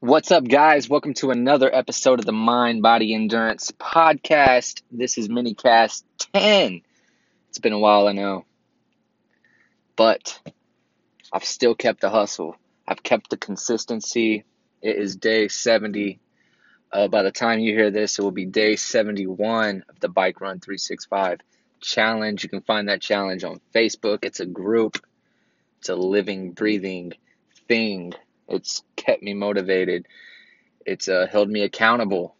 What's up, guys? Welcome to another episode of the Mind Body Endurance Podcast. This is Minicast 10. It's been a while, I know. But I've still kept the hustle, I've kept the consistency. It is day 70. Uh, by the time you hear this, it will be day 71 of the Bike Run 365 challenge. You can find that challenge on Facebook. It's a group, it's a living, breathing thing it's kept me motivated. It's uh, held me accountable,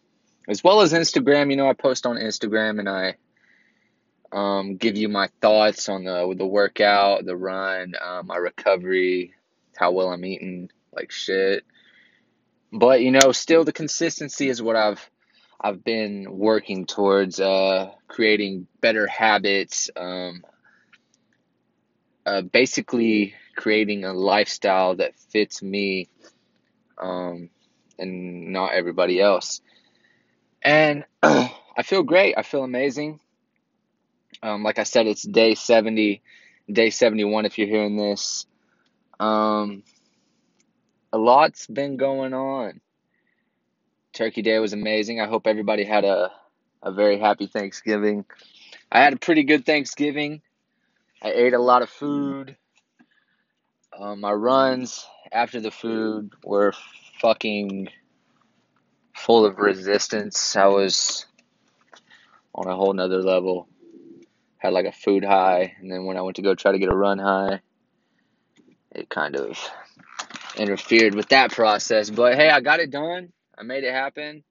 as well as Instagram. You know, I post on Instagram and I um, give you my thoughts on the the workout, the run, uh, my recovery, how well I'm eating, like shit. But you know, still the consistency is what I've I've been working towards uh, creating better habits. Um, uh, basically creating a lifestyle that fits me um, and not everybody else. And I feel great. I feel amazing. Um, like I said, it's day 70, day 71 if you're hearing this. Um, a lot's been going on. Turkey Day was amazing. I hope everybody had a, a very happy Thanksgiving. I had a pretty good Thanksgiving. I ate a lot of food. Um, my runs after the food were fucking full of resistance. I was on a whole nother level. Had like a food high, and then when I went to go try to get a run high, it kind of interfered with that process. But hey, I got it done. I made it happen,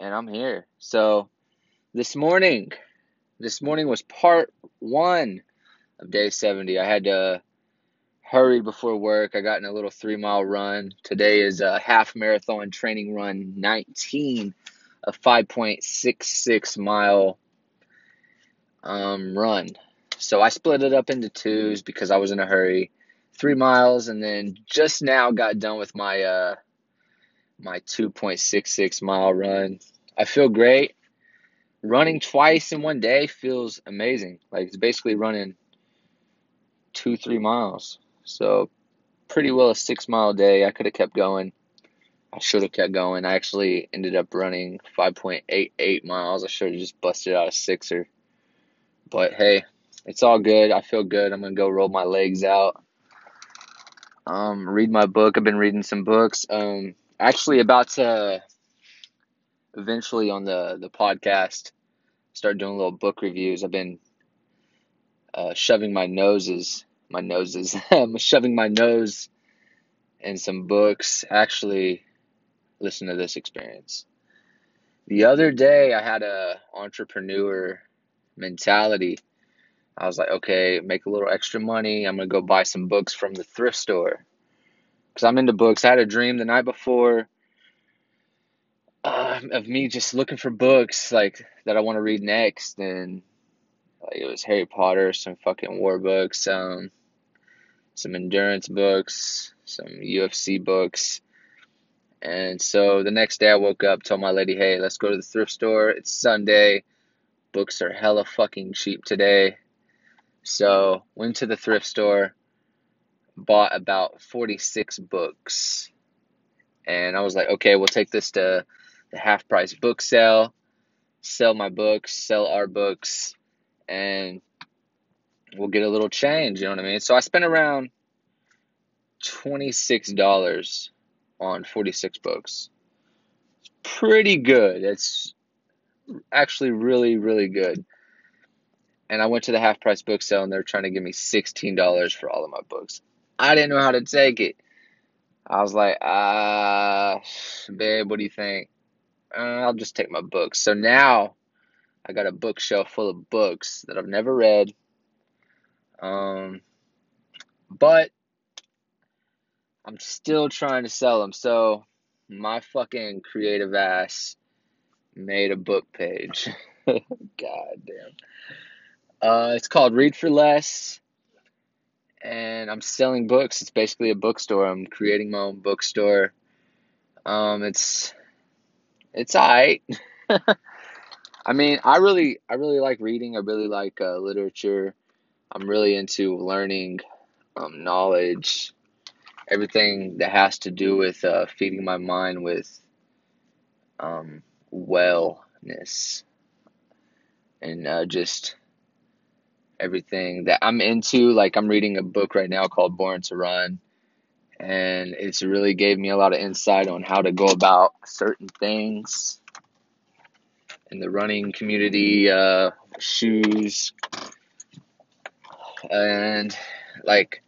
and I'm here. So this morning, this morning was part one of day 70. I had to hurried before work. I got in a little three mile run. Today is a half marathon training run 19, a 5.66 mile um, run. So I split it up into twos because I was in a hurry. Three miles, and then just now got done with my uh, my 2.66 mile run. I feel great. Running twice in one day feels amazing. Like it's basically running two, three miles. So pretty well a six mile day. I could have kept going. I should have kept going. I actually ended up running 5.88 miles. I should have just busted out a sixer. But hey, it's all good. I feel good. I'm going to go roll my legs out. Um, read my book. I've been reading some books. Um, actually about to eventually on the, the podcast start doing little book reviews. I've been uh, shoving my noses my nose is I'm shoving my nose in some books. Actually, listen to this experience. The other day, I had a entrepreneur mentality. I was like, okay, make a little extra money. I'm gonna go buy some books from the thrift store because I'm into books. I had a dream the night before uh, of me just looking for books like that I want to read next, and like, it was Harry Potter, some fucking war books, um, some endurance books, some UFC books. And so the next day I woke up, told my lady, hey, let's go to the thrift store. It's Sunday. Books are hella fucking cheap today. So went to the thrift store, bought about 46 books. And I was like, okay, we'll take this to the half price book sale, sell my books, sell our books, and we'll get a little change, you know what I mean? So I spent around $26 on 46 books. It's pretty good. It's actually really, really good. And I went to the half price book sale and they're trying to give me $16 for all of my books. I didn't know how to take it. I was like, ah, uh, babe, what do you think? Uh, I'll just take my books. So now I got a bookshelf full of books that I've never read. Um, but I'm still trying to sell them. So my fucking creative ass made a book page. God damn. Uh, it's called Read for Less, and I'm selling books. It's basically a bookstore. I'm creating my own bookstore. Um, it's it's alright. I mean, I really I really like reading. I really like uh, literature. I'm really into learning um, knowledge everything that has to do with uh, feeding my mind with um, wellness and uh, just everything that I'm into. Like I'm reading a book right now called Born to Run, and it's really gave me a lot of insight on how to go about certain things in the running community, uh, shoes, and like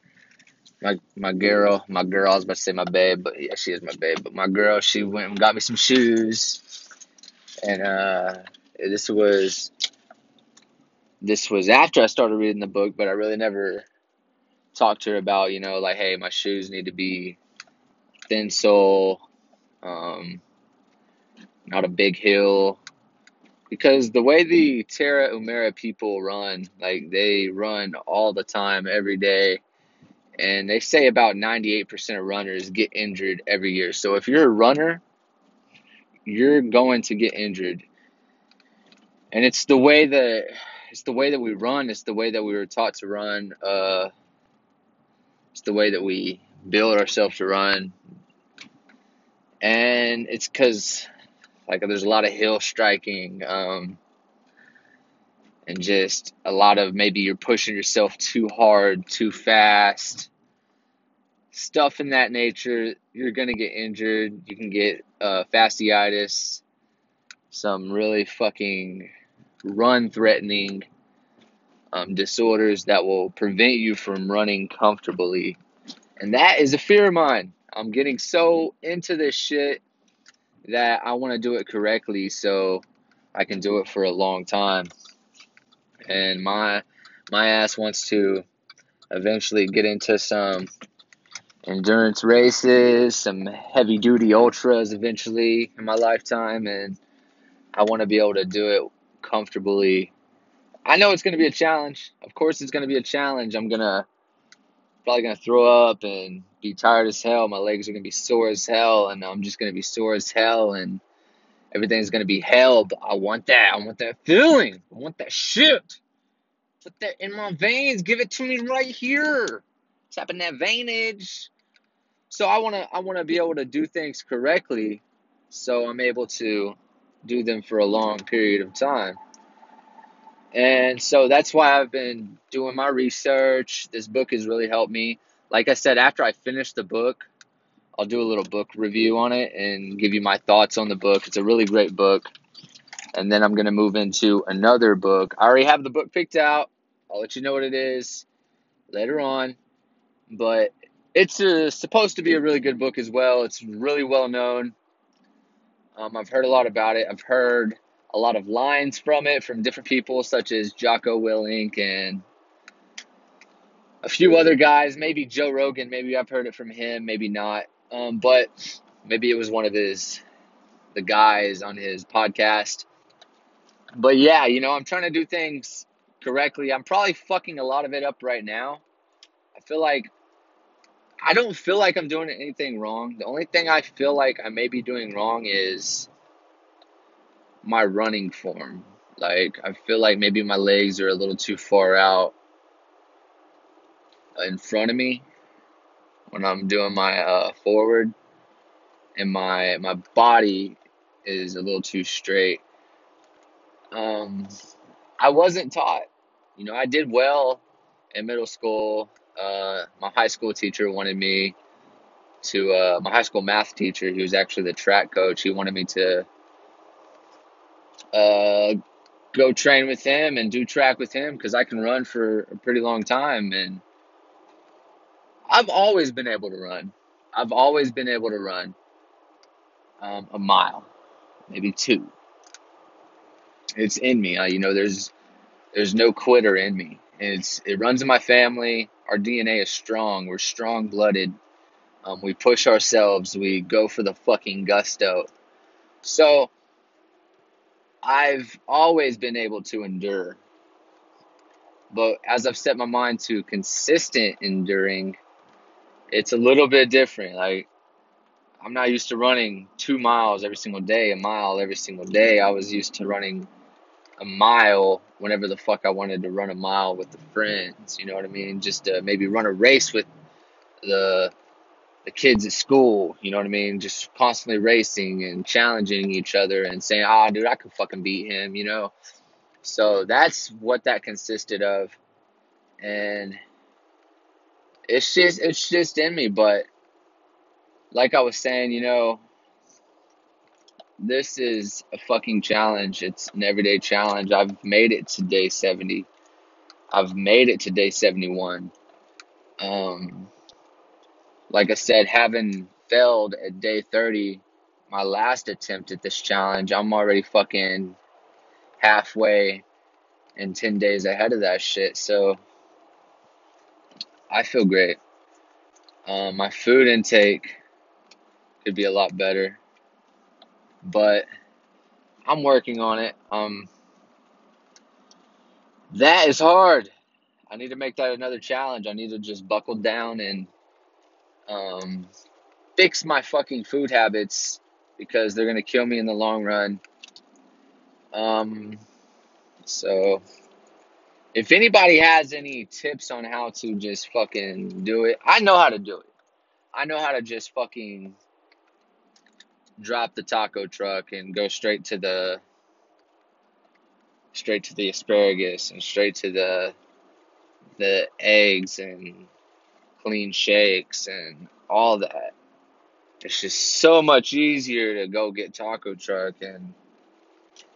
my my girl, my girl. I was about to say my babe, but yeah, she is my babe. But my girl, she went and got me some shoes, and uh, this was this was after I started reading the book, but I really never talked to her about you know like hey, my shoes need to be thin sole, um, not a big heel. Because the way the Tarahumara people run, like they run all the time, every day and they say about 98% of runners get injured every year. So if you're a runner, you're going to get injured. And it's the way that it's the way that we run, it's the way that we were taught to run, uh it's the way that we build ourselves to run. And it's cuz like there's a lot of heel striking um and just a lot of maybe you're pushing yourself too hard, too fast stuff in that nature, you're gonna get injured. You can get uh, fasciitis, some really fucking run threatening um, disorders that will prevent you from running comfortably. And that is a fear of mine. I'm getting so into this shit that I want to do it correctly so I can do it for a long time. And my my ass wants to eventually get into some endurance races, some heavy duty ultras eventually in my lifetime, and I want to be able to do it comfortably. I know it's going to be a challenge. Of course, it's going to be a challenge. I'm going to probably to throw up and be tired as hell. My legs are to be sore as hell, and I'm just to be sore as hell, and everything's to be hell. But I want that. I want that feeling. I want that shit. Put that in my veins. Give it to me right here. Tapping that veinage. So I want to I want to be able to do things correctly so I'm able to do them for a long period of time. And so that's why I've been doing my research. This book has really helped me. Like I said, after I finish the book, I'll do a little book review on it and give you my thoughts on the book. It's a really great book. And then I'm going to move into another book. I already have the book picked out. I'll let you know what it is later on. But it's a, supposed to be a really good book as well. It's really well known. Um, I've heard a lot about it. I've heard a lot of lines from it from different people, such as Jocko Willink and a few other guys. Maybe Joe Rogan. Maybe I've heard it from him. Maybe not. Um, but maybe it was one of his the guys on his podcast. But yeah, you know, I'm trying to do things correctly. I'm probably fucking a lot of it up right now. I feel like I don't feel like I'm doing anything wrong. The only thing I feel like I may be doing wrong is my running form. Like, I feel like maybe my legs are a little too far out in front of me when I'm doing my uh, forward, and my my body is a little too straight. Um, I wasn't taught. You know, I did well in middle school uh, my high school teacher wanted me to uh, my high school math teacher he was actually the track coach he wanted me to uh, go train with him and do track with him because i can run for a pretty long time and i've always been able to run i've always been able to run um, a mile maybe two it's in me you know there's there's no quitter in me it's it runs in my family our DNA is strong. We're strong blooded. Um, we push ourselves. We go for the fucking gusto. So I've always been able to endure. But as I've set my mind to consistent enduring, it's a little bit different. Like, I'm not used to running two miles every single day, a mile every single day. I was used to running a mile whenever the fuck I wanted to run a mile with the friends. You know what I mean? Just to maybe run a race with the the kids at school, you know what I mean? Just constantly racing and challenging each other and saying, "Ah, oh, dude, I could fucking beat him," you know. So that's what that consisted of, and it's just it's just in me. But like I was saying, you know, this is a fucking challenge. It's an everyday challenge. I've made it to day seventy. I've made it to day seventy one. Um, like I said, having failed at day 30, my last attempt at this challenge, I'm already fucking halfway and 10 days ahead of that shit. So I feel great. Um, my food intake could be a lot better, but I'm working on it. Um, that is hard. I need to make that another challenge. I need to just buckle down and um, fix my fucking food habits because they're gonna kill me in the long run. Um, so if anybody has any tips on how to just fucking do it, I know how to do it. I know how to just fucking drop the taco truck and go straight to the straight to the asparagus and straight to the the eggs and clean shakes and all that. It's just so much easier to go get taco truck and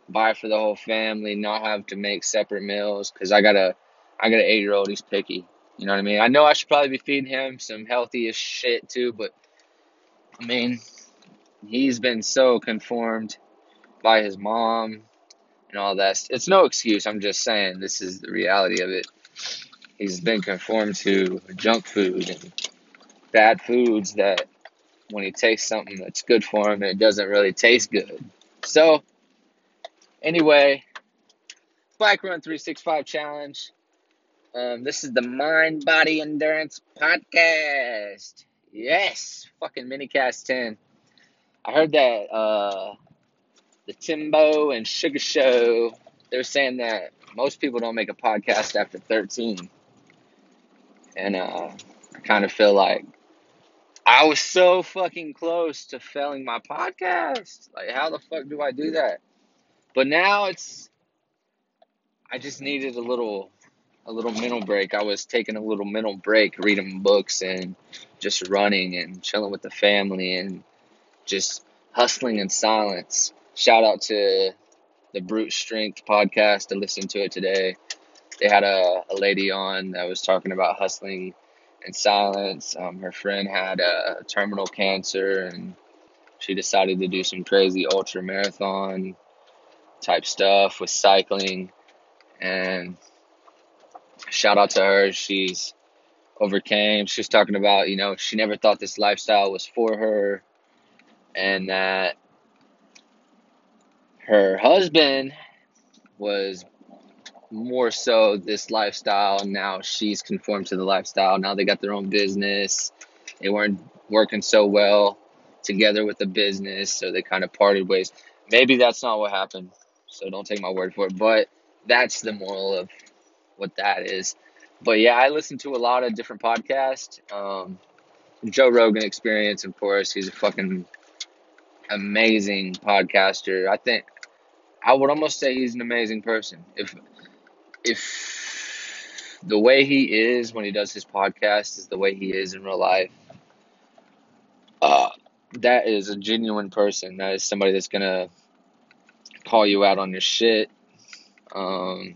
buy for the whole family, not have to make separate meals because I got a I got an eight year old. He's picky. You know what I mean? I know I should probably be feeding him some healthiest shit too, but I mean, he's been so conformed by his mom and all that. It's no excuse. I'm just saying this is the reality of it. He's been conformed to junk food and bad foods that when he tastes something that's good for him, it doesn't really taste good. So, anyway, Bike Run 365 Challenge. Um, this is the Mind Body Endurance Podcast. Yes, fucking minicast 10. I heard that uh, the Timbo and Sugar Show, they're saying that most people don't make a podcast after 13. And uh, I kind of feel like I was so fucking close to failing my podcast. Like, how the fuck do I do that? But now it's, I just needed a little, a little mental break. I was taking a little mental break, reading books and just running and chilling with the family and just hustling in silence. Shout out to the Brute Strength podcast. to listen to it today. They had a, a lady on that was talking about hustling in silence. Um, her friend had a terminal cancer and she decided to do some crazy ultra marathon type stuff with cycling. And shout out to her. She's overcame. She was talking about, you know, she never thought this lifestyle was for her and that her husband was more so this lifestyle. Now she's conformed to the lifestyle. Now they got their own business. They weren't working so well together with the business, so they kind of parted ways. Maybe that's not what happened, so don't take my word for it. But that's the moral of what that is. But yeah, I listen to a lot of different podcasts. Um, Joe Rogan Experience, of course, he's a fucking amazing podcaster. I think I would almost say he's an amazing person. If if the way he is when he does his podcast is the way he is in real life, uh, that is a genuine person. That is somebody that's gonna call you out on your shit. Um,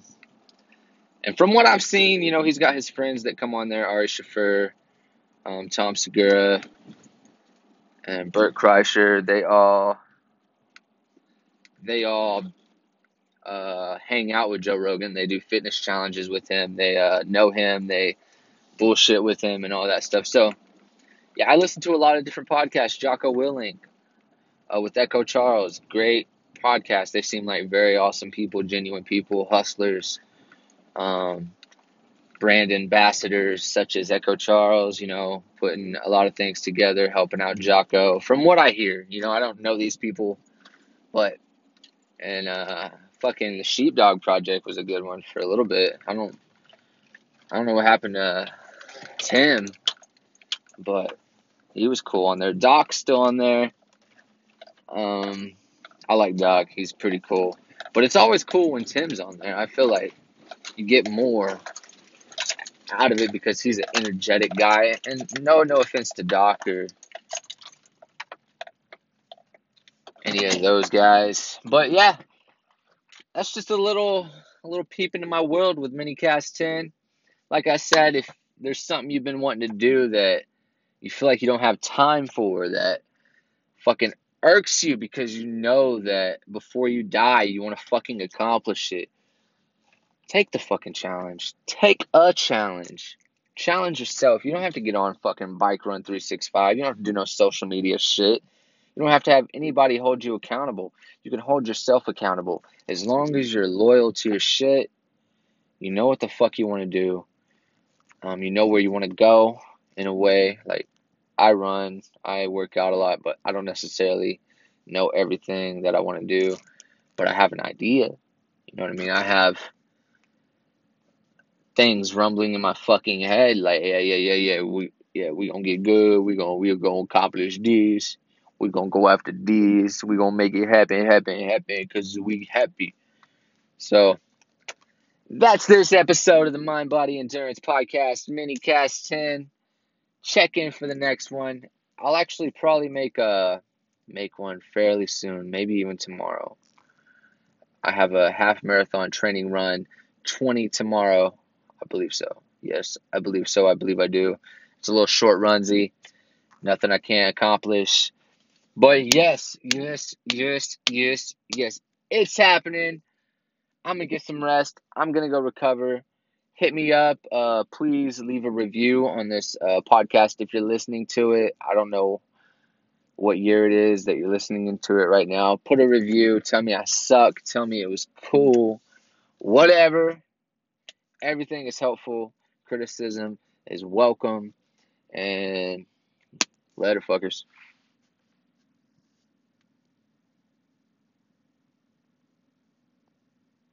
and from what I've seen, you know, he's got his friends that come on there: Ari Shaffir, um, Tom Segura, and Bert Kreischer. They all, they all uh, hang out with Joe Rogan. They do fitness challenges with him. They uh, know him. They bullshit with him and all that stuff. So, yeah, I listen to a lot of different podcasts. Jocko Willink uh, with Echo Charles, great podcast. They seem like very awesome people, genuine people, hustlers, um, brand ambassadors such as Echo Charles. You know, putting a lot of things together, helping out Jocko. From what I hear, you know, I don't know these people, but and uh, fucking the Sheepdog Project was a good one for a little bit. I don't, I don't know what happened to Tim, but He was cool on there. Doc's still on there. Um, I like Doc. He's pretty cool. But it's always cool when Tim's on there. I feel like you get more out of it because he's an energetic guy. And no, no offense to Doc or any of those guys, but yeah, that's just a little a little peep into my world with Minicast 10. Like I said, if there's something you've been wanting to do that you feel like you don't have time for, that fucking irks you because you know that before you die, you want to fucking accomplish it. Take the fucking challenge. Take a challenge. Challenge yourself. You don't have to get on fucking Bike Run 365. You don't have to do no social media shit. You don't have to have anybody hold you accountable. You can hold yourself accountable. As long as you're loyal to your shit, you know what the fuck you want to do. Um, you know where you want to go in a way. Like, I run, I work out a lot, but I don't necessarily know everything that I want to do. But I have an idea. You know what I mean? I have things rumbling in my fucking head like yeah yeah yeah yeah we yeah we gonna get good we gonna we gonna accomplish this we gonna go after this We're gonna make it happen happen happen because we happy so that's this episode of the mind body endurance podcast mini cast 10 check in for the next one i'll actually probably make a make one fairly soon maybe even tomorrow i have a half marathon training run 20 tomorrow I believe so. Yes, I believe so. I believe I do. It's a little short runsy. Nothing I can't accomplish. But yes, yes, yes, yes, yes. It's happening. I'm gonna get some rest. I'm gonna go recover. Hit me up. Uh, please leave a review on this uh, podcast if you're listening to it. I don't know what year it is that you're listening into it right now. Put a review. Tell me I suck. Tell me it was cool. Whatever. Everything is helpful. Criticism is welcome. And later, fuckers.